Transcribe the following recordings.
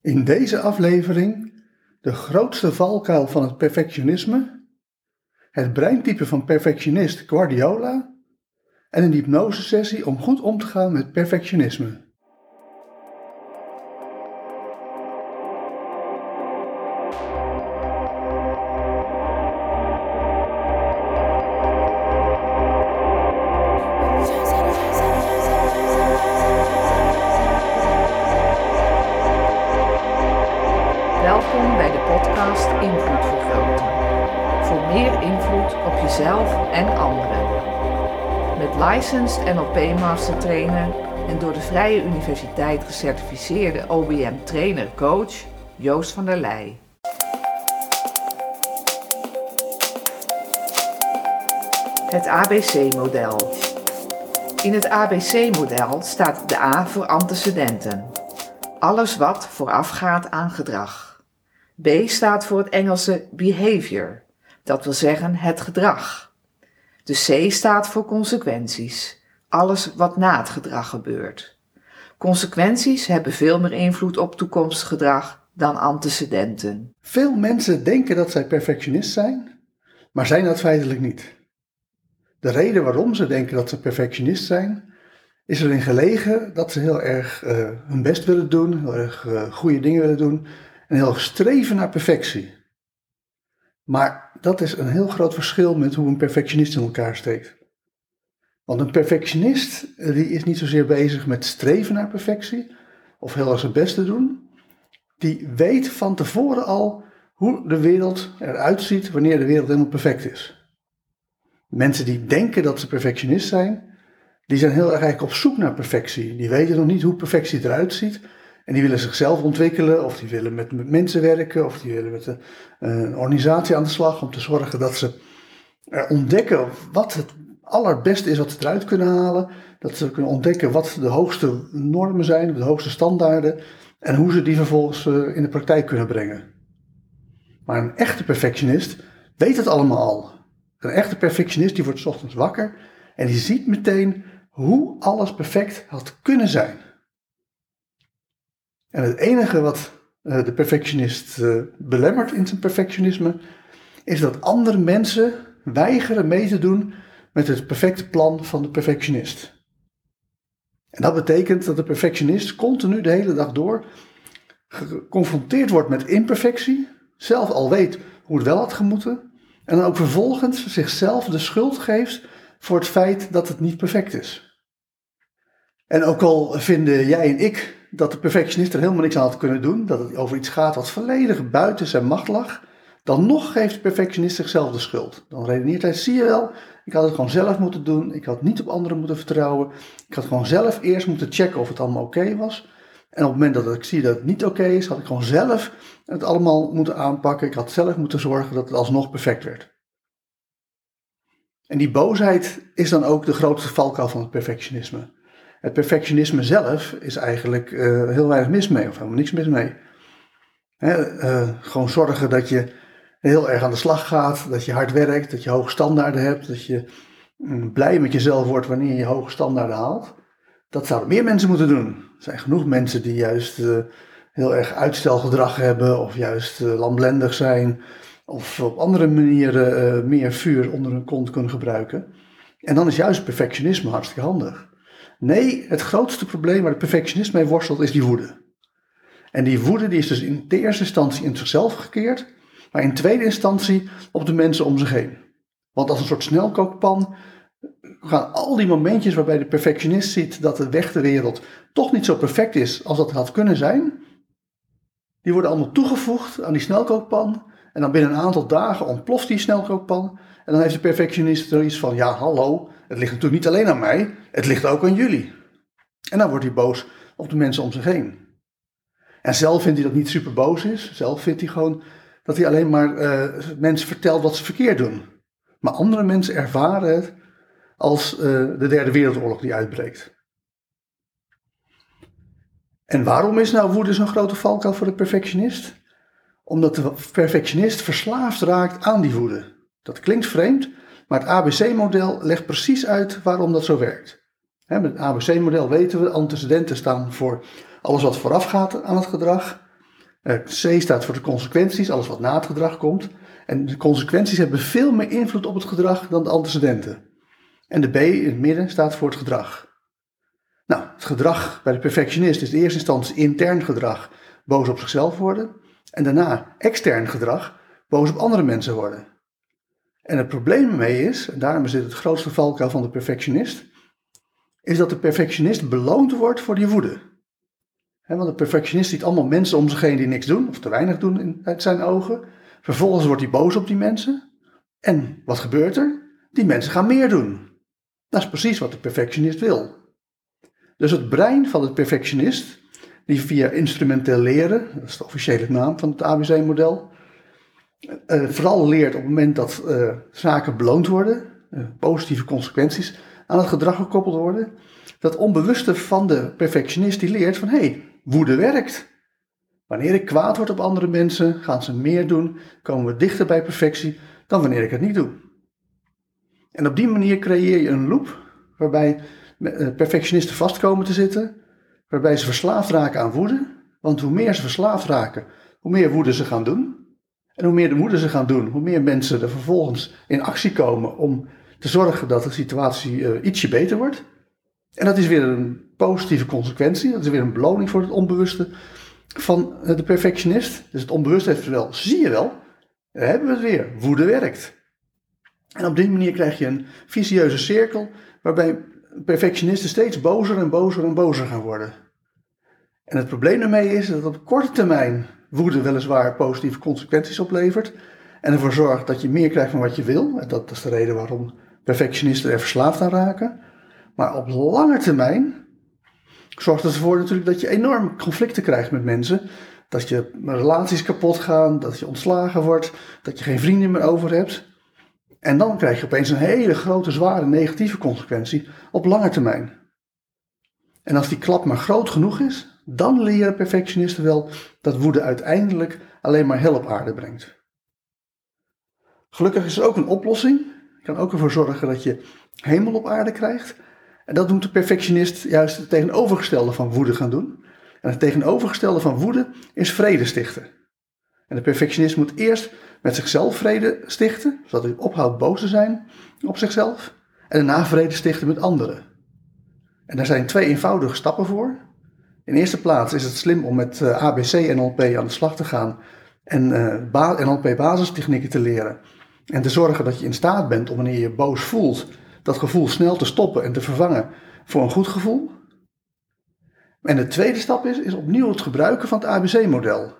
In deze aflevering de grootste valkuil van het perfectionisme, het breintype van perfectionist Guardiola en een hypnosesessie om goed om te gaan met perfectionisme. NLP Master Trainer en door de Vrije Universiteit gecertificeerde OBM Trainer Coach Joost van der Leij. Het ABC-model. In het ABC-model staat de A voor antecedenten. Alles wat voorafgaat aan gedrag. B staat voor het Engelse behavior, dat wil zeggen het gedrag. De C staat voor consequenties, alles wat na het gedrag gebeurt. Consequenties hebben veel meer invloed op toekomstig gedrag dan antecedenten. Veel mensen denken dat zij perfectionist zijn, maar zijn dat feitelijk niet. De reden waarom ze denken dat ze perfectionist zijn, is erin gelegen dat ze heel erg uh, hun best willen doen, heel erg uh, goede dingen willen doen en heel erg streven naar perfectie. Maar dat is een heel groot verschil met hoe een perfectionist in elkaar steekt. Want een perfectionist eh, die is niet zozeer bezig met streven naar perfectie of heel erg zijn best te doen. Die weet van tevoren al hoe de wereld eruit ziet wanneer de wereld helemaal perfect is. Mensen die denken dat ze perfectionist zijn, die zijn heel erg eigenlijk op zoek naar perfectie. Die weten nog niet hoe perfectie eruit ziet. En die willen zichzelf ontwikkelen, of die willen met, met mensen werken, of die willen met een, een, organisatie aan de slag om te zorgen dat ze ontdekken wat het allerbeste is wat ze eruit kunnen halen. Dat ze kunnen ontdekken wat de hoogste normen zijn, de hoogste standaarden, en hoe ze die vervolgens in de praktijk kunnen brengen. Maar een echte perfectionist weet het allemaal al. Een echte perfectionist die wordt 's ochtends wakker en die ziet meteen hoe alles perfect had kunnen zijn. En het enige wat de perfectionist belemmert in zijn perfectionisme, is dat andere mensen weigeren mee te doen met het perfecte plan van de perfectionist. En dat betekent dat de perfectionist continu de hele dag door geconfronteerd wordt met imperfectie, zelf al weet hoe het wel had gemoeten, en dan ook vervolgens zichzelf de schuld geeft voor het feit dat het niet perfect is. En ook al vinden jij en ik dat de perfectionist er helemaal niks aan had kunnen doen, dat het over iets gaat wat volledig buiten zijn macht lag, dan nog geeft de perfectionist zichzelf de schuld. Dan redeneert hij, zie je wel, ik had het gewoon zelf moeten doen, ik had niet op anderen moeten vertrouwen, ik had gewoon zelf eerst moeten checken of het allemaal oké was. En op het moment dat ik zie dat het niet oké is, had ik gewoon zelf het allemaal moeten aanpakken. Ik had zelf moeten zorgen dat het alsnog perfect werd. En die boosheid is dan ook de grootste valkuil van het perfectionisme. Het perfectionisme zelf is eigenlijk uh, heel weinig mis mee, of helemaal niks mis mee. Hè, uh, gewoon zorgen dat je heel erg aan de slag gaat, dat je hard werkt, dat je hoge standaarden hebt, dat je mm, blij met jezelf wordt wanneer je hoge standaarden haalt. Dat zouden meer mensen moeten doen. Er zijn genoeg mensen die juist uh, heel erg uitstelgedrag hebben, of juist lamblendig zijn, of op andere manieren meer vuur onder hun kont kunnen gebruiken. En dan is juist perfectionisme hartstikke handig. Nee, het grootste probleem waar de perfectionist mee worstelt is die woede. En die woede die is dus in de eerste instantie in zichzelf gekeerd, maar in tweede instantie op de mensen om zich heen. Want als een soort snelkookpan gaan al die momentjes waarbij de perfectionist ziet dat de weg wereld toch niet zo perfect is als dat had kunnen zijn, die worden allemaal toegevoegd aan die snelkookpan. En dan binnen een aantal dagen ontploft die snelkookpan. En dan heeft de perfectionist zoiets van: ja, hallo, het ligt natuurlijk niet alleen aan mij, het ligt ook aan jullie. En dan wordt hij boos op de mensen om zich heen. En zelf vindt hij dat niet super boos is. Zelf vindt hij gewoon dat hij alleen maar uh, mensen vertelt wat ze verkeerd doen. Maar andere mensen ervaren het als uh, de derde wereldoorlog die uitbreekt. En waarom is nou woede zo'n grote valkuil voor de perfectionist? Omdat de perfectionist verslaafd raakt aan die woede. Dat klinkt vreemd, maar het ABC-model legt precies uit waarom dat zo werkt. met het ABC-model weten we, antecedenten staan voor alles wat voorafgaat aan het gedrag. Uh, C staat voor de consequenties, alles wat na het gedrag komt. En de consequenties hebben veel meer invloed op het gedrag dan de antecedenten. En de B in het midden staat voor het gedrag. Nou, het gedrag bij de perfectionist is in eerste instantie intern gedrag, boos op zichzelf worden. En daarna extern gedrag, boos op andere mensen worden. En het probleem ermee is, en daarom is dit het grootste valkuil van de perfectionist, is dat de perfectionist beloond wordt voor die woede. want de perfectionist ziet allemaal mensen om zich heen die niks doen, of te weinig doen in, uit zijn ogen. Vervolgens wordt hij boos op die mensen. En wat gebeurt er? Die mensen gaan meer doen. Dat is precies wat de perfectionist wil. Dus het brein van de perfectionist, die via instrumenteel leren, dat is de officiële naam van het ABC-model, uh, vooral leert op het moment dat uh, zaken beloond worden, uh, positieve consequenties aan het gedrag gekoppeld worden, dat onbewuste van de perfectionist die leert van hé, hey, woede werkt. Wanneer ik kwaad word op andere mensen, gaan ze meer doen, komen we dichter bij perfectie dan wanneer ik het niet doe. En op die manier creëer je een loop waarbij perfectionisten vastkomen te zitten, waarbij ze verslaafd raken aan woede. Want hoe meer ze verslaafd raken, hoe meer woede ze gaan doen. En hoe meer de woede ze gaan doen, hoe meer mensen er vervolgens in actie komen om te zorgen dat de situatie uh, ietsje beter wordt. En dat is weer een positieve consequentie. Dat is weer een beloning voor het onbewuste van eh, de perfectionist. Dus het onbewuste heeft wel, zie je wel, daar hebben we het weer. Woede werkt. En op die manier krijg je een vicieuze cirkel waarbij perfectionisten steeds bozer en bozer en bozer gaan worden. En het probleem daarmee is dat op korte termijn woede weliswaar positieve consequenties oplevert. En ervoor zorgt dat je meer krijgt van wat je wil. En dat is de reden waarom perfectionisten er verslaafd aan raken. Maar op lange termijn zorgt het ervoor natuurlijk dat je enorm conflicten krijgt met mensen. Dat je relaties kapot gaan, dat je ontslagen wordt, dat je geen vrienden meer over hebt. En dan krijg je opeens een hele grote, zware negatieve consequentie op lange termijn. En als die klap maar groot genoeg is, dan leren perfectionisten wel dat woede uiteindelijk alleen maar hel op aarde brengt. Gelukkig is er ook een oplossing. Je kan ook ervoor zorgen dat je hemel op aarde krijgt. En dat doet de perfectionist juist het tegenovergestelde van woede gaan doen. En het tegenovergestelde van woede is vrede stichten. En de perfectionist moet eerst met zichzelf vrede stichten, zodat hij ophoudt boos te zijn op zichzelf. En daarna vrede stichten met anderen. En daar zijn twee eenvoudige stappen voor. In eerste plaats is het slim om met uh, ABC NLP aan de slag te gaan en uh, NLP basistechnieken te leren. En te zorgen dat je in staat bent om wanneer je boos voelt, dat gevoel snel te stoppen en te vervangen voor een goed gevoel. En de tweede stap is, is opnieuw het gebruiken van het ABC-model.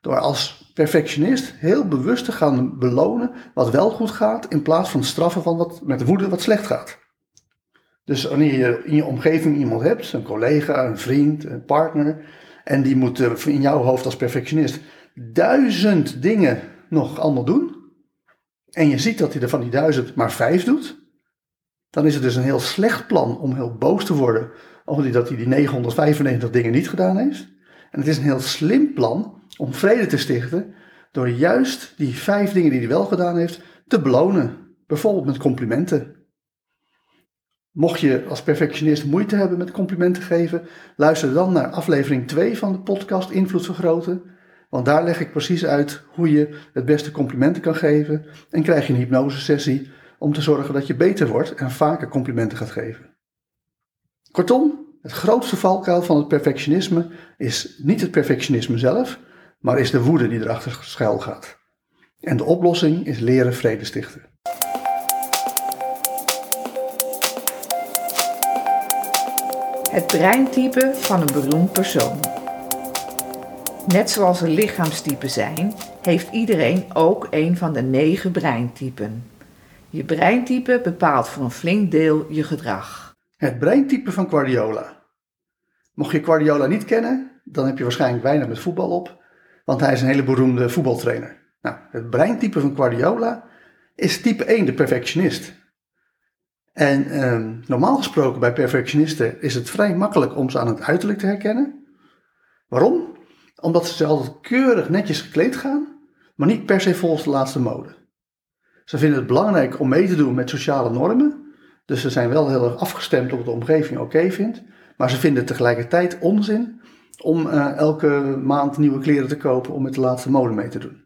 Door als perfectionist heel bewust te gaan belonen wat wel goed gaat, in plaats van straffen van wat met woede wat slecht gaat. Dus wanneer je in je omgeving iemand hebt, een collega, een vriend, een partner, en die moet in jouw hoofd als perfectionist duizend dingen nog allemaal doen, en je ziet dat hij er van die duizend maar vijf doet, dan is het dus een heel slecht plan om heel boos te worden over dat hij die 995 dingen niet gedaan heeft. En het is een heel slim plan om vrede te stichten door juist die vijf dingen die hij wel gedaan heeft te belonen. Bijvoorbeeld met complimenten. Mocht je als perfectionist moeite hebben met complimenten geven, luister dan naar aflevering 2 van de podcast Invloed Vergroten. Want daar leg ik precies uit hoe je het beste complimenten kan geven en krijg je een hypnosesessie om te zorgen dat je beter wordt en vaker complimenten gaat geven. Kortom, het grootste valkuil van het perfectionisme is niet het perfectionisme zelf, maar is de woede die erachter schuil gaat. En de oplossing is leren vrede stichten. Het breintype van een beroemd persoon. Net zoals er lichaamstypen zijn, heeft iedereen ook een van de negen breintypen. Je breintype bepaalt voor een flink deel je gedrag. Het breintype van Guardiola. Mocht je Guardiola niet kennen, dan heb je waarschijnlijk weinig met voetbal op, want hij is een hele beroemde voetbaltrainer. Nou, het breintype van Guardiola is type 1, de perfectionist. En eh, normaal gesproken bij perfectionisten is het vrij makkelijk om ze aan het uiterlijk te herkennen. Waarom? Omdat ze altijd keurig netjes gekleed gaan, maar niet per se volgens de laatste mode. Ze vinden het belangrijk om mee te doen met sociale normen. Dus ze zijn wel heel erg afgestemd op wat de omgeving oké vindt. Maar ze vinden het tegelijkertijd onzin om uh, elke maand nieuwe kleren te kopen om met de laatste mode mee te doen.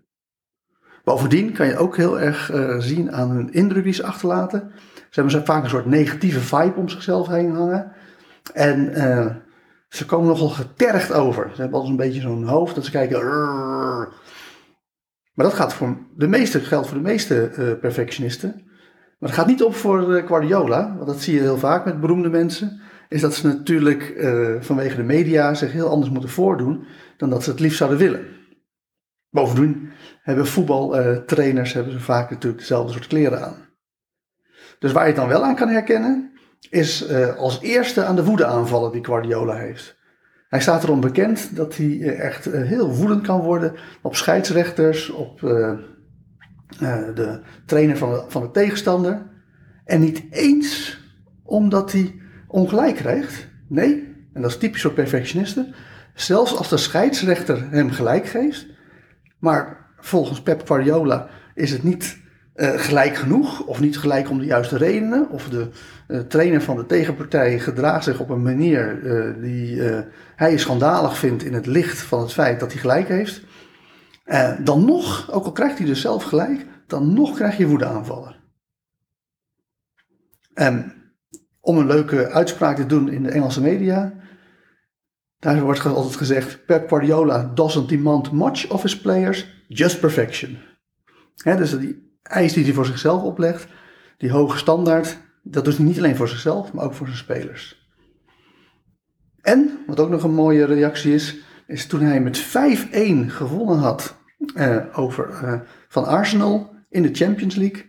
Bovendien kan je ook heel erg uh, zien aan hun indruk die ze achterlaten. Ze hebben vaak een soort negatieve vibe om zichzelf heen hangen. En uh, ze komen nogal getergd over. Ze hebben altijd een beetje zo'n hoofd dat ze kijken. Maar dat gaat voor de meeste, geldt voor de meeste uh, perfectionisten. Maar dat gaat niet op voor uh, Guardiola, want dat zie je heel vaak met beroemde mensen. Is dat ze natuurlijk vanwege de media zich heel anders moeten voordoen dan dat ze het liefst zouden willen. Bovendien hebben voetbaltrainers hebben ze vaak natuurlijk dezelfde soort kleren aan. Dus waar je het dan wel aan kan herkennen, is uh, als eerste aan de woedeaanvallen die Guardiola heeft. Hij staat erom bekend dat hij uh, echt uh, heel woedend kan worden op scheidsrechters, op de trainer van de, van de tegenstander. En niet eens omdat hij ongelijk krijgt. Nee, en dat is typisch voor perfectionisten. Zelfs als de scheidsrechter hem gelijk geeft. Maar volgens Pep Guardiola is het niet gelijk genoeg, of niet gelijk om de juiste redenen, of de uh, trainer van de tegenpartij gedraagt zich op een manier uh, die hij schandalig vindt in het licht van het feit dat hij gelijk heeft. dan nog, ook al krijgt hij dus zelf gelijk, dan nog krijg je woedeaanvallen. En om een leuke uitspraak te doen in de Engelse media, daar wordt altijd gezegd: Pep Guardiola doesn't demand much of his players, just perfection. Dus die eis die hij voor zichzelf oplegt, die hoge standaard, dat doet hij niet alleen voor zichzelf, maar ook voor zijn spelers. En, wat ook nog een mooie reactie is, is toen hij met 5-1 gewonnen had uh, over, uh, van Arsenal in de Champions League,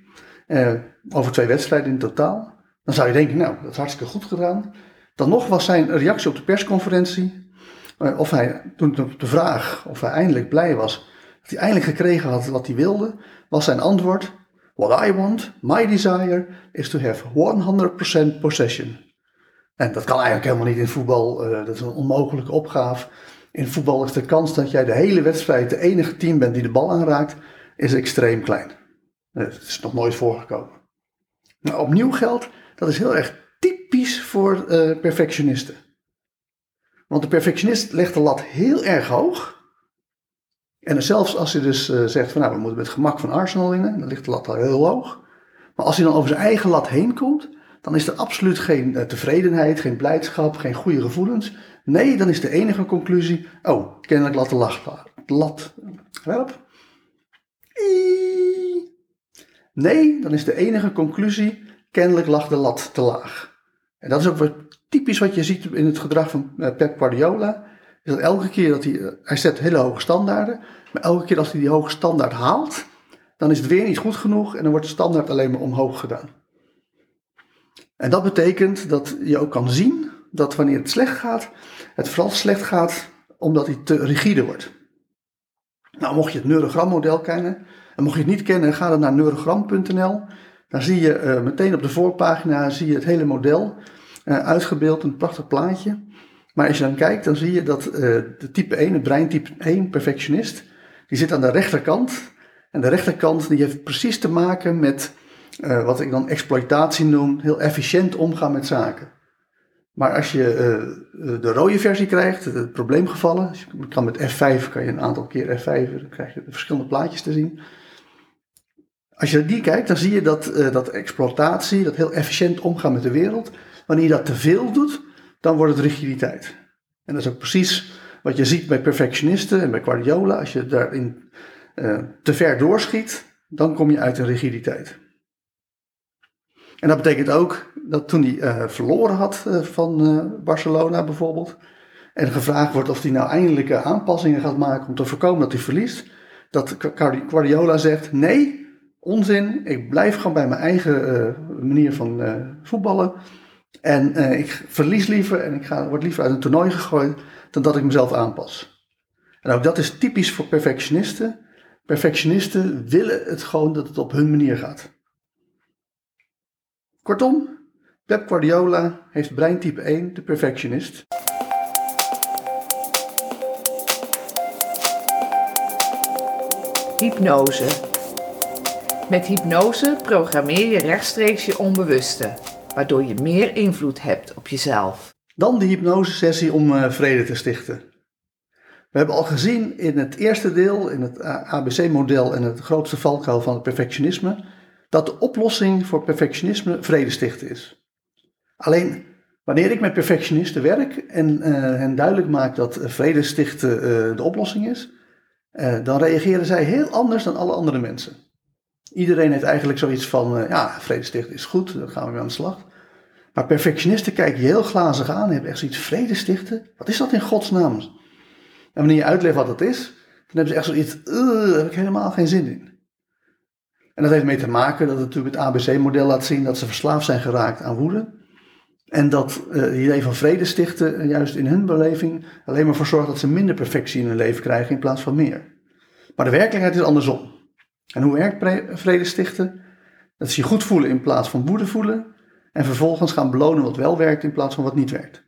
uh, over twee wedstrijden in totaal, dan zou je denken, nou, dat is hartstikke goed gedaan. Dan nog was zijn reactie op de persconferentie, of hij, toen op de vraag of hij eindelijk blij was dat hij eindelijk gekregen had wat hij wilde, was zijn antwoord: What I want, my desire, is to have 100% possession. En dat kan eigenlijk helemaal niet in voetbal. Uh, dat is een onmogelijke opgave. In voetbal is de kans dat jij de hele wedstrijd de enige team bent die de bal aanraakt, is extreem klein. Het is nog nooit voorgekomen. Maar opnieuw geldt, dat is heel erg typisch voor uh, perfectionisten. Want de perfectionist legt de lat heel erg hoog. En zelfs als hij dus uh, zegt van nou, we moeten met gemak van Arsenal winnen, dan ligt de lat al heel hoog. Maar als hij dan over zijn eigen lat heen komt, dan is er absoluut geen uh, tevredenheid, geen blijdschap, geen goede gevoelens. Nee, dan is de enige conclusie, oh, kennelijk lat de lat. lat help. Nee, dan is de enige conclusie, kennelijk lag de lat te laag. En dat is ook wat typisch wat je ziet in het gedrag van uh, Pep Guardiola. Is dat elke keer dat hij, hij zet hele hoge standaarden, maar elke keer als hij die hoge standaard haalt, dan is het weer niet goed genoeg en dan wordt de standaard alleen maar omhoog gedaan. En dat betekent dat je ook kan zien dat wanneer het slecht gaat, het vooral slecht gaat omdat hij te rigide wordt. Nou, mocht je het neurogrammodel kennen, en mocht je het niet kennen, ga dan naar neurogram.nl. Dan zie je uh, meteen op de voorpagina zie je het hele model uh, uitgebeeld, een prachtig plaatje. Maar als je dan kijkt, dan zie je dat uh, de type 1, het breintype 1, perfectionist, die zit aan de rechterkant. En de rechterkant die heeft precies te maken met uh, wat ik dan exploitatie noem, heel efficiënt omgaan met zaken. Maar als je uh, de rode versie krijgt, het probleemgevallen, dus je kan met F5 kan je een aantal keer F5, dan krijg je verschillende plaatjes te zien. Als je naar die kijkt, dan zie je dat, dat exploitatie, dat heel efficiënt omgaan met de wereld, wanneer je dat te veel doet, dan wordt het rigiditeit. En dat is ook precies wat je ziet bij perfectionisten en bij Guardiola. Als je daarin uh, te ver doorschiet, dan kom je uit een rigiditeit. En dat betekent ook dat toen hij uh, verloren had uh, van Barcelona bijvoorbeeld, en gevraagd wordt of hij nou eindelijk aanpassingen gaat maken om te voorkomen dat hij verliest, dat Guardiola zegt: nee, onzin, ik blijf gewoon bij mijn eigen manier van voetballen. En ik verlies liever en ik ga, word liever uit een toernooi gegooid dan dat ik mezelf aanpas. En ook dat is typisch voor perfectionisten. Perfectionisten willen het gewoon dat het op hun manier gaat. Kortom, Pep Guardiola heeft breintype 1, de perfectionist. Hypnose. Met hypnose programmeer je rechtstreeks je onbewuste waardoor je meer invloed hebt op jezelf. Dan de hypnosesessie om uh, vrede te stichten. We hebben al gezien in het eerste deel, in het ABC-model en het grootste valkuil van het perfectionisme, dat de oplossing voor perfectionisme vredestichten is. Alleen wanneer ik met perfectionisten werk en uh, hen duidelijk maak dat vredestichten uh, de oplossing is, dan reageren zij heel anders dan alle andere mensen. Iedereen heeft eigenlijk zoiets van, ja, vredestichten is goed, dan gaan we weer aan de slag. Maar perfectionisten kijken je heel glazig aan en hebben echt zoiets, vredestichten? Wat is dat in godsnaam? En wanneer je uitlegt wat dat is, dan hebben ze echt zoiets, daar heb ik helemaal geen zin in. En dat heeft mee te maken dat het natuurlijk het ABC-model laat zien dat ze verslaafd zijn geraakt aan woede. En dat uh, het idee van vrede stichten juist in hun beleving alleen maar voor zorgt dat ze minder perfectie in hun leven krijgen in plaats van meer. Maar de werkelijkheid is andersom. En hoe werkt vrede stichten? Dat ze je goed voelen in plaats van woede voelen. En vervolgens gaan belonen wat wel werkt in plaats van wat niet werkt.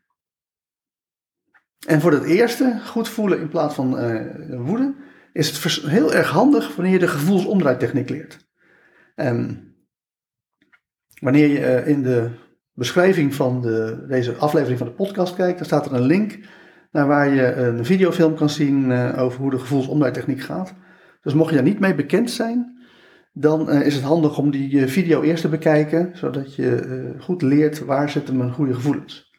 En voor het eerste, goed voelen in plaats van uh, woede, is het heel erg handig wanneer je de gevoelsomdraaitechniek leert. En wanneer je uh, in de beschrijving van de, deze aflevering van de podcast kijkt, dan staat er een link naar waar je een videofilm kan zien uh, over hoe de gevoelsomdraaitechniek gaat. Dus mocht je daar niet mee bekend zijn, dan uh, is het handig om die video eerst te bekijken, zodat je goed leert waar zitten mijn goede gevoelens.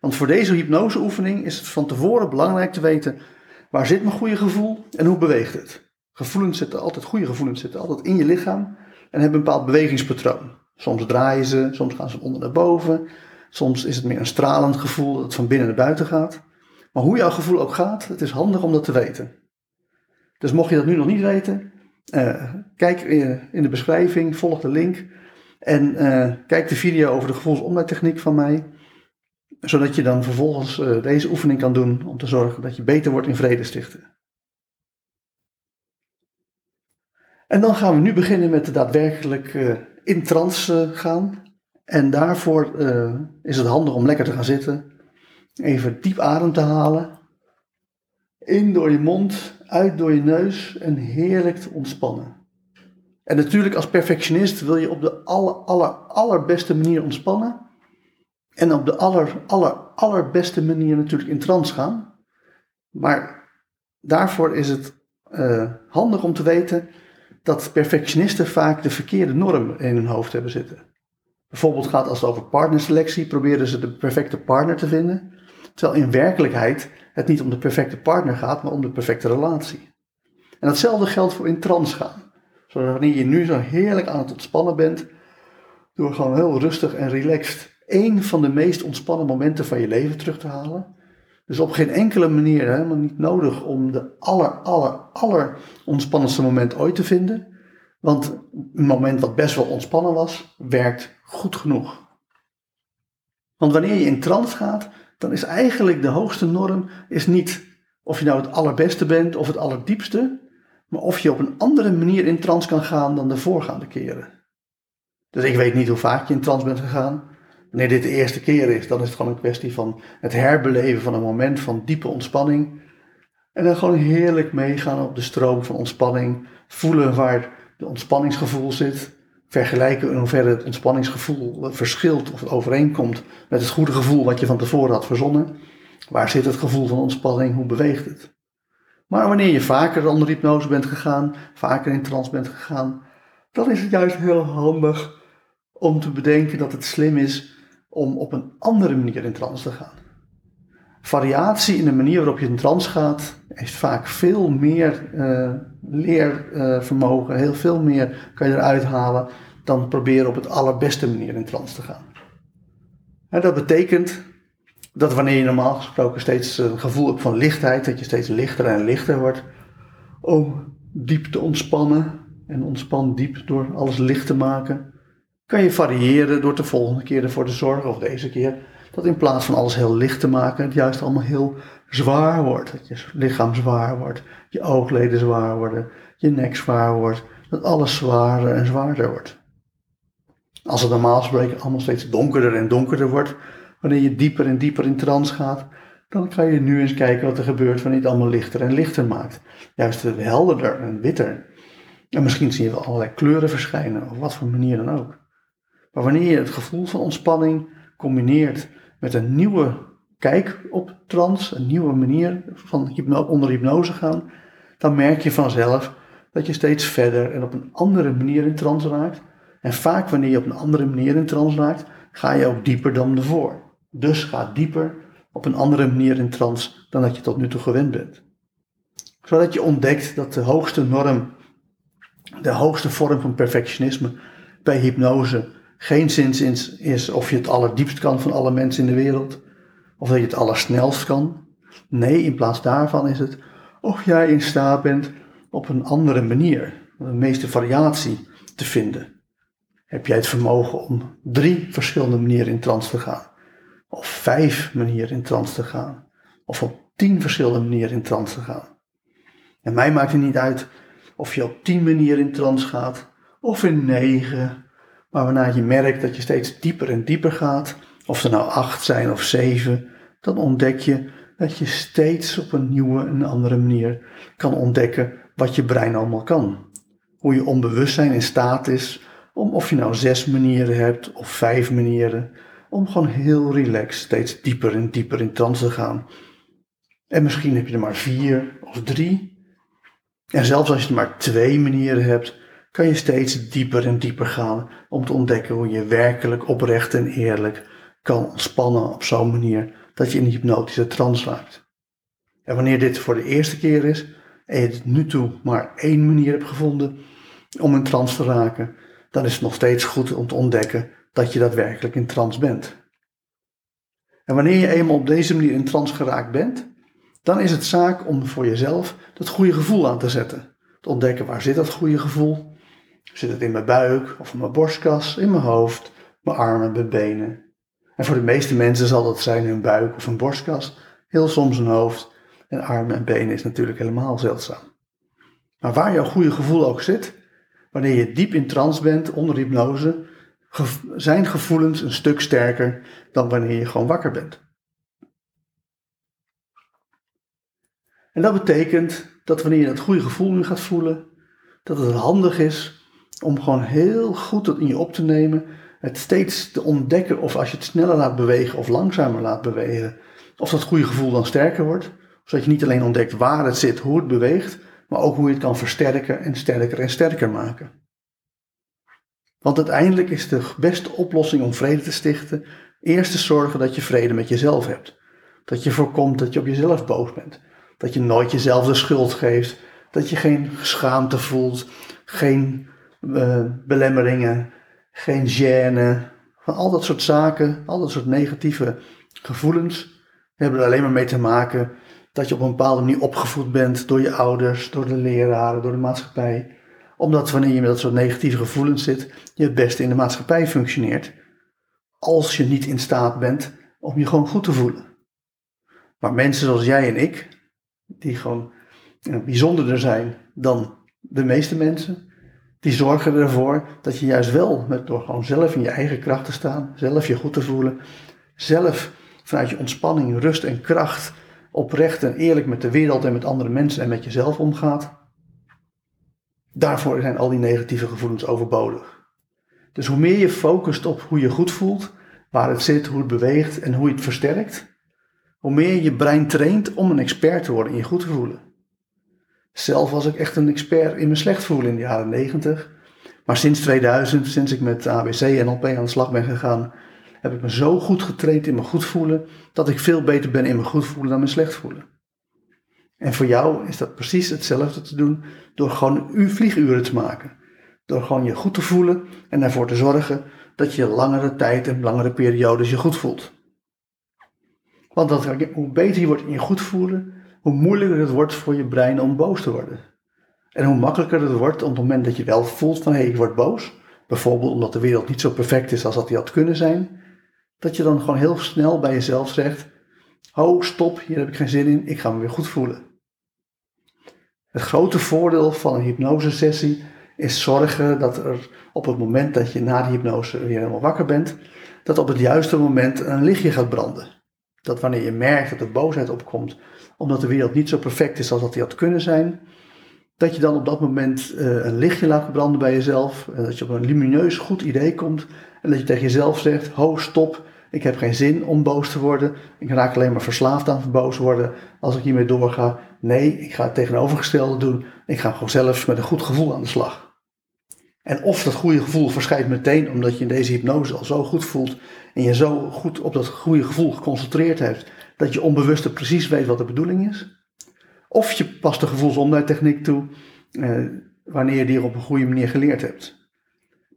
Want voor deze hypnoseoefening is het van tevoren belangrijk te weten waar zit mijn goede gevoel en hoe beweegt het. Gevoelens zitten altijd, goede gevoelens zitten altijd in je lichaam en hebben een bepaald bewegingspatroon. Soms draaien ze, soms gaan ze onder naar boven. Soms is het meer een stralend gevoel dat het van binnen naar buiten gaat. Maar hoe jouw gevoel ook gaat, het is handig om dat te weten. Dus mocht je dat nu nog niet weten, uh, kijk in de beschrijving, volg de link en uh, kijk de video over de gevoelsomleidtechniek van mij. Zodat je dan vervolgens deze oefening kan doen om te zorgen dat je beter wordt in vrede stichten. En dan gaan we nu beginnen met de daadwerkelijk in trance gaan. En daarvoor is het handig om lekker te gaan zitten. Even diep adem te halen. In door je mond, uit door je neus en heerlijk te ontspannen. En natuurlijk als perfectionist wil je op de aller, aller, allerbeste manier ontspannen. En op de aller, aller, allerbeste manier natuurlijk in trance gaan. Maar daarvoor is het uh, handig om te weten dat perfectionisten vaak de verkeerde norm in hun hoofd hebben zitten. Bijvoorbeeld gaat als het over partnerselectie, proberen ze de perfecte partner te vinden, terwijl in werkelijkheid het niet om de perfecte partner gaat, maar om de perfecte relatie. En datzelfde geldt voor in trance gaan. Zodat wanneer je nu zo heerlijk aan het ontspannen bent, door gewoon heel rustig en relaxed één van de meest ontspannen momenten van je leven terug te halen, dus op geen enkele manier helemaal niet nodig om de aller, aller, aller ontspannendste moment ooit te vinden. Want een moment wat best wel ontspannen was, werkt goed genoeg. Want wanneer je in trance gaat, dan is eigenlijk de hoogste norm is niet of je nou het allerbeste bent of het allerdiepste, maar of je op een andere manier in trance kan gaan dan de voorgaande keren. Dus ik weet niet hoe vaak je in trance bent gegaan, Wanneer dit de eerste keer is, dan is het gewoon een kwestie van het herbeleven van een moment van diepe ontspanning. En dan gewoon heerlijk meegaan op de stroom van ontspanning. Voelen waar de ontspanningsgevoel zit. Vergelijken in hoeverre het ontspanningsgevoel verschilt of overeenkomt met het goede gevoel wat je van tevoren had verzonnen. Waar zit het gevoel van ontspanning? Hoe beweegt het? Maar wanneer je vaker onder hypnose bent gegaan, vaker in trance bent gegaan, dan is het juist heel handig om te bedenken dat het slim is om op een andere manier in trance te gaan. Variatie in de manier waarop je in trance gaat, heeft vaak veel meer uh, leervermogen, heel veel meer kan je eruit halen dan proberen op het allerbeste manier in trance te gaan. En dat betekent dat wanneer je normaal gesproken steeds een gevoel hebt van lichtheid, dat je steeds lichter en lichter wordt, om diep te ontspannen en ontspan diep door alles licht te maken, kan je variëren door de volgende keer ervoor te zorgen, of deze keer, dat in plaats van alles heel licht te maken, het juist allemaal heel zwaar wordt. Dat je lichaam zwaar wordt, je oogleden zwaar worden, je nek zwaar wordt, dat alles zwaarder en zwaarder wordt. Als het normaal spreken allemaal steeds donkerder en donkerder wordt, wanneer je dieper en dieper in trance gaat, dan kan je nu eens kijken wat er gebeurt wanneer het allemaal lichter en lichter maakt. Juist helderder en witter. En misschien zie je wel allerlei kleuren verschijnen, op wat voor manier dan ook. Maar wanneer je het gevoel van ontspanning combineert met een nieuwe kijk op trance, een nieuwe manier van hypno onder hypnose gaan, dan merk je vanzelf dat je steeds verder en op een andere manier in trance raakt. En vaak wanneer je op een andere manier in trance raakt, ga je ook dieper dan ervoor. Dus ga dieper op een andere manier in trance dan dat je tot nu toe gewend bent. Zodat je ontdekt dat de hoogste norm, de hoogste vorm van perfectionisme bij hypnose geen zin is of je het allerdiepst kan van alle mensen in de wereld, of dat je het allersnelst kan. Nee, in plaats daarvan is het of jij in staat bent op een andere manier, de meeste variatie te vinden. Heb jij het vermogen om drie verschillende manieren in trance te gaan? Of vijf manieren in trance te gaan? Of op tien verschillende manieren in trance te gaan? En mij maakt het niet uit of je op tien manieren in trance gaat, of in negen, maar waarna je merkt dat je steeds dieper en dieper gaat, of er nou acht zijn of zeven, dan ontdek je dat je steeds op een nieuwe en andere manier kan ontdekken wat je brein allemaal kan. Hoe je onbewustzijn in staat is om, of je nou zes manieren hebt of vijf manieren, om gewoon heel relaxed steeds dieper en dieper in trance te gaan. En misschien heb je er maar vier of drie. En zelfs als je er maar twee manieren hebt, kan je steeds dieper en dieper gaan om te ontdekken hoe je werkelijk oprecht en eerlijk kan ontspannen op zo'n manier dat je in een hypnotische trance raakt. En wanneer dit voor de eerste keer is en je tot nu toe maar één manier hebt gevonden om in trance te raken, dan is het nog steeds goed om te ontdekken dat je daadwerkelijk in trance bent. En wanneer je eenmaal op deze manier in trance geraakt bent, dan is het zaak om voor jezelf dat goede gevoel aan te zetten. Te ontdekken waar zit dat goede gevoel? Zit het in mijn buik of in mijn borstkas, in mijn hoofd, mijn armen, mijn benen? En voor de meeste mensen zal dat zijn hun buik of een borstkas, heel soms een hoofd en armen en benen is natuurlijk helemaal zeldzaam. Maar waar jouw goede gevoel ook zit, wanneer je diep in trance bent onder hypnose, zijn gevoelens een stuk sterker dan wanneer je gewoon wakker bent. En dat betekent dat wanneer je dat goede gevoel nu gaat voelen, dat het handig is om gewoon heel goed dat in je op te nemen, het steeds te ontdekken of als je het sneller laat bewegen of langzamer laat bewegen, of dat goede gevoel dan sterker wordt, zodat je niet alleen ontdekt waar het zit, hoe het beweegt, maar ook hoe je het kan versterken en sterker en sterker maken. Want uiteindelijk is de beste oplossing om vrede te stichten eerst te zorgen dat je vrede met jezelf hebt. Dat je voorkomt dat je op jezelf boos bent. Dat je nooit jezelf de schuld geeft. Dat je geen schaamte voelt. Geen uh, belemmeringen. Geen gêne. Van al dat soort zaken. Al dat soort negatieve gevoelens. Hebben er alleen maar mee te maken dat je op een bepaalde manier opgevoed bent door je ouders, door de leraren, door de maatschappij. Omdat wanneer je met dat soort negatieve gevoelens zit, je het beste in de maatschappij functioneert. Als je niet in staat bent om je gewoon goed te voelen. Maar mensen zoals jij en ik, die gewoon bijzonderder zijn dan de meeste mensen, die zorgen ervoor dat je juist wel, met, door gewoon zelf in je eigen kracht te staan, zelf je goed te voelen, zelf vanuit je ontspanning, rust en kracht oprecht en eerlijk met de wereld en met andere mensen en met jezelf omgaat, daarvoor zijn al die negatieve gevoelens overbodig. Dus hoe meer je focust op hoe je goed voelt, waar het zit, hoe het beweegt en hoe je het versterkt, hoe meer je brein traint om een expert te worden in je goed voelen. Zelf was ik echt een expert in mijn slecht voelen in de jaren 90. Maar sinds 2000, sinds ik met ABC en NLP aan de slag ben gegaan, heb ik me zo goed getraind in mijn goed voelen, dat ik veel beter ben in mijn goed voelen dan mijn slecht voelen. En voor jou is dat precies hetzelfde te doen door gewoon uw vlieguren te maken. Door gewoon je goed te voelen en ervoor te zorgen dat je langere tijd en langere periodes je goed voelt. Want dat, hoe beter je wordt in je goed voelen, hoe moeilijker het wordt voor je brein om boos te worden. En hoe makkelijker het wordt op het moment dat je wel voelt van hé, hey, ik word boos. Bijvoorbeeld omdat de wereld niet zo perfect is als dat die had kunnen zijn. Dat je dan gewoon heel snel bij jezelf zegt, ho, stop, hier heb ik geen zin in, ik ga me weer goed voelen. Het grote voordeel van een hypnosesessie is zorgen dat er op het moment dat je na de hypnose weer helemaal wakker bent, dat op het juiste moment een lichtje gaat branden. Dat wanneer je merkt dat er boosheid opkomt, omdat de wereld niet zo perfect is als dat die had kunnen zijn, dat je dan op dat moment uh, een lichtje laat branden bij jezelf, en dat je op een lumineus goed idee komt en dat je tegen jezelf zegt, ho stop, Ik heb geen zin om boos te worden. Ik raak alleen maar verslaafd aan boos worden als ik hiermee doorga. Nee, ik ga het tegenovergestelde doen. Ik ga gewoon zelfs met een goed gevoel aan de slag. En of dat goede gevoel verschijnt meteen omdat je in deze hypnose al zo goed voelt en je zo goed op dat goede gevoel geconcentreerd hebt dat je onbewust precies weet wat de bedoeling is. Of je past de gevoelsomdraaitechniek toe eh, wanneer je die op een goede manier geleerd hebt.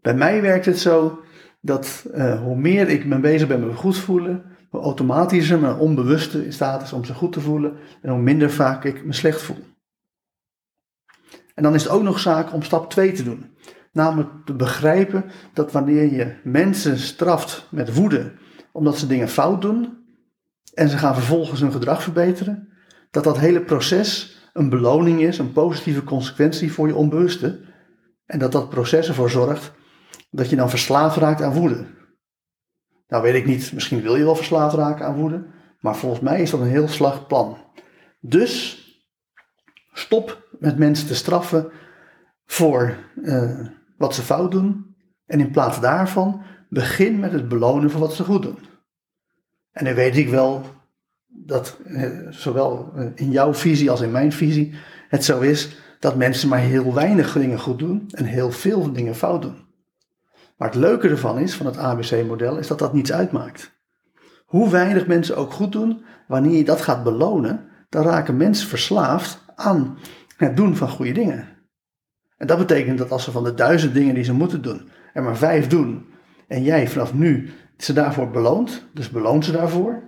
Bij mij werkt het zo dat uh, hoe meer ik me bezig ben met me goed voelen, hoe automatischer mijn onbewuste in staat is om zich goed te voelen en hoe minder vaak ik me slecht voel. En dan is het ook nog zaak om stap 2 te doen. Namelijk te begrijpen dat wanneer je mensen straft met woede omdat ze dingen fout doen en ze gaan vervolgens hun gedrag verbeteren, dat dat hele proces een beloning is, een positieve consequentie voor je onbewuste. En dat dat proces ervoor zorgt dat je dan verslaafd raakt aan woede. Nou weet ik niet, misschien wil je wel verslaafd raken aan woede, maar volgens mij is dat een heel slag plan. Dus stop met mensen te straffen voor uh, wat ze fout doen. En in plaats daarvan begin met het belonen van wat ze goed doen. En dan weet ik wel dat eh, zowel eh, in jouw visie als in mijn visie het zo is dat mensen maar heel weinig dingen goed doen en heel veel dingen fout doen. Maar het leuke ervan is, van het ABC-model, is dat dat niets uitmaakt. Hoe weinig mensen ook goed doen, wanneer je dat gaat belonen, dan raken mensen verslaafd aan het doen van goede dingen. En dat betekent dat als ze van de duizend dingen die ze moeten doen, er maar vijf doen, en jij vanaf nu ze daarvoor beloont, dus beloont ze daarvoor,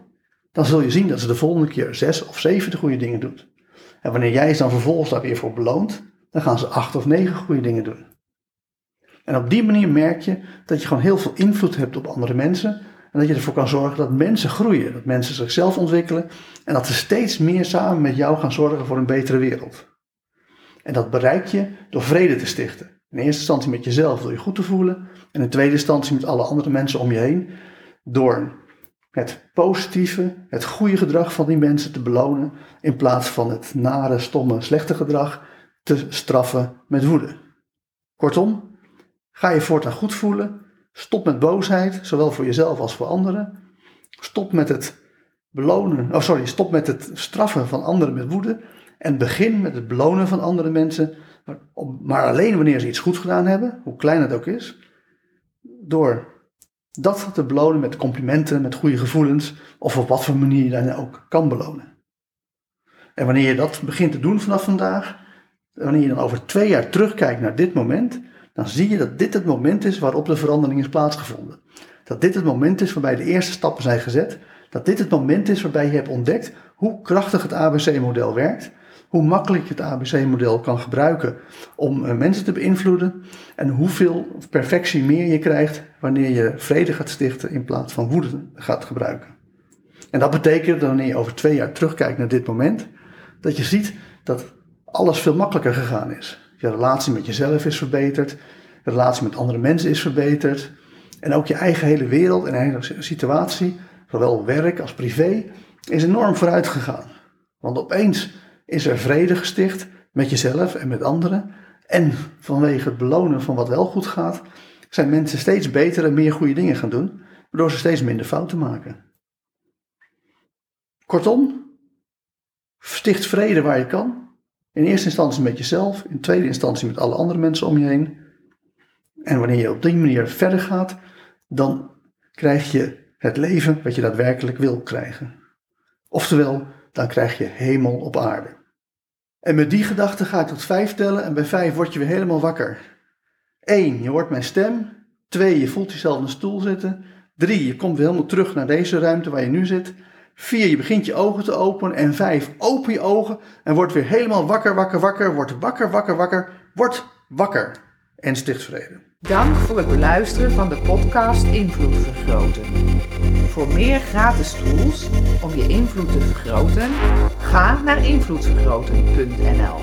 dan zul je zien dat ze de volgende keer zes of zeven de goede dingen doet. En wanneer jij ze dan vervolgens daar weer voor beloont, dan gaan ze acht of negen goede dingen doen. En op die manier merk je dat je gewoon heel veel invloed hebt op andere mensen. En dat je ervoor kan zorgen dat mensen groeien, dat mensen zichzelf ontwikkelen. En dat ze steeds meer samen met jou gaan zorgen voor een betere wereld. En dat bereik je door vrede te stichten. In eerste instantie met jezelf door je goed te voelen. En in tweede instantie met alle andere mensen om je heen. Door het positieve, het goede gedrag van die mensen te belonen. In plaats van het nare, stomme, slechte gedrag te straffen met woede. Kortom, Ga je voortaan goed voelen. Stop met boosheid, zowel voor jezelf als voor anderen. Stop met het belonen, oh sorry, stop met het straffen van anderen met woede. En begin met het belonen van andere mensen, maar alleen wanneer ze iets goed gedaan hebben, hoe klein het ook is. Door dat te belonen met complimenten, met goede gevoelens, of op wat voor manier je dan ook kan belonen. En wanneer je dat begint te doen vanaf vandaag, wanneer je dan over twee jaar terugkijkt naar dit moment, dan zie je dat dit het moment is waarop de verandering is plaatsgevonden. Dat dit het moment is waarbij de eerste stappen zijn gezet. Dat dit het moment is waarbij je hebt ontdekt hoe krachtig het ABC-model werkt. Hoe makkelijk je het ABC-model kan gebruiken om eh, mensen te beïnvloeden. En hoeveel perfectie meer je krijgt wanneer je vrede gaat stichten in plaats van woede gaat gebruiken. En dat betekent dat wanneer je over twee jaar terugkijkt naar dit moment, dat je ziet dat alles veel makkelijker gegaan is. Je relatie met jezelf is verbeterd. Je relatie met andere mensen is verbeterd. En ook je eigen hele wereld en eigen situatie, zowel werk als privé, is enorm vooruit gegaan. Want opeens is er vrede gesticht met jezelf en met anderen. En vanwege het belonen van wat wel goed gaat, zijn mensen steeds beter en meer goede dingen gaan doen, waardoor ze steeds minder fouten maken. Kortom, sticht vrede waar je kan in eerste instantie met jezelf, in tweede instantie met alle andere mensen om je heen. En wanneer je op die manier verder gaat, dan krijg je het leven wat je daadwerkelijk wil krijgen. Oftewel, dan krijg je hemel op aarde. En met die gedachte ga ik tot vijf tellen en bij vijf word je weer helemaal wakker. 1. Je hoort mijn stem. 2. Je voelt jezelf in een stoel zitten. 3. Je komt weer helemaal terug naar deze ruimte waar je nu zit. Vier, je begint je ogen te openen. En vijf, open je ogen en word weer helemaal wakker, wakker, wakker. Word wakker, wakker, wakker. Word wakker. En sticht vrede. Dank voor het beluisteren van de podcast Invloed Vergroten. Voor meer gratis tools om je invloed te vergroten, ga naar invloedvergroten.nl.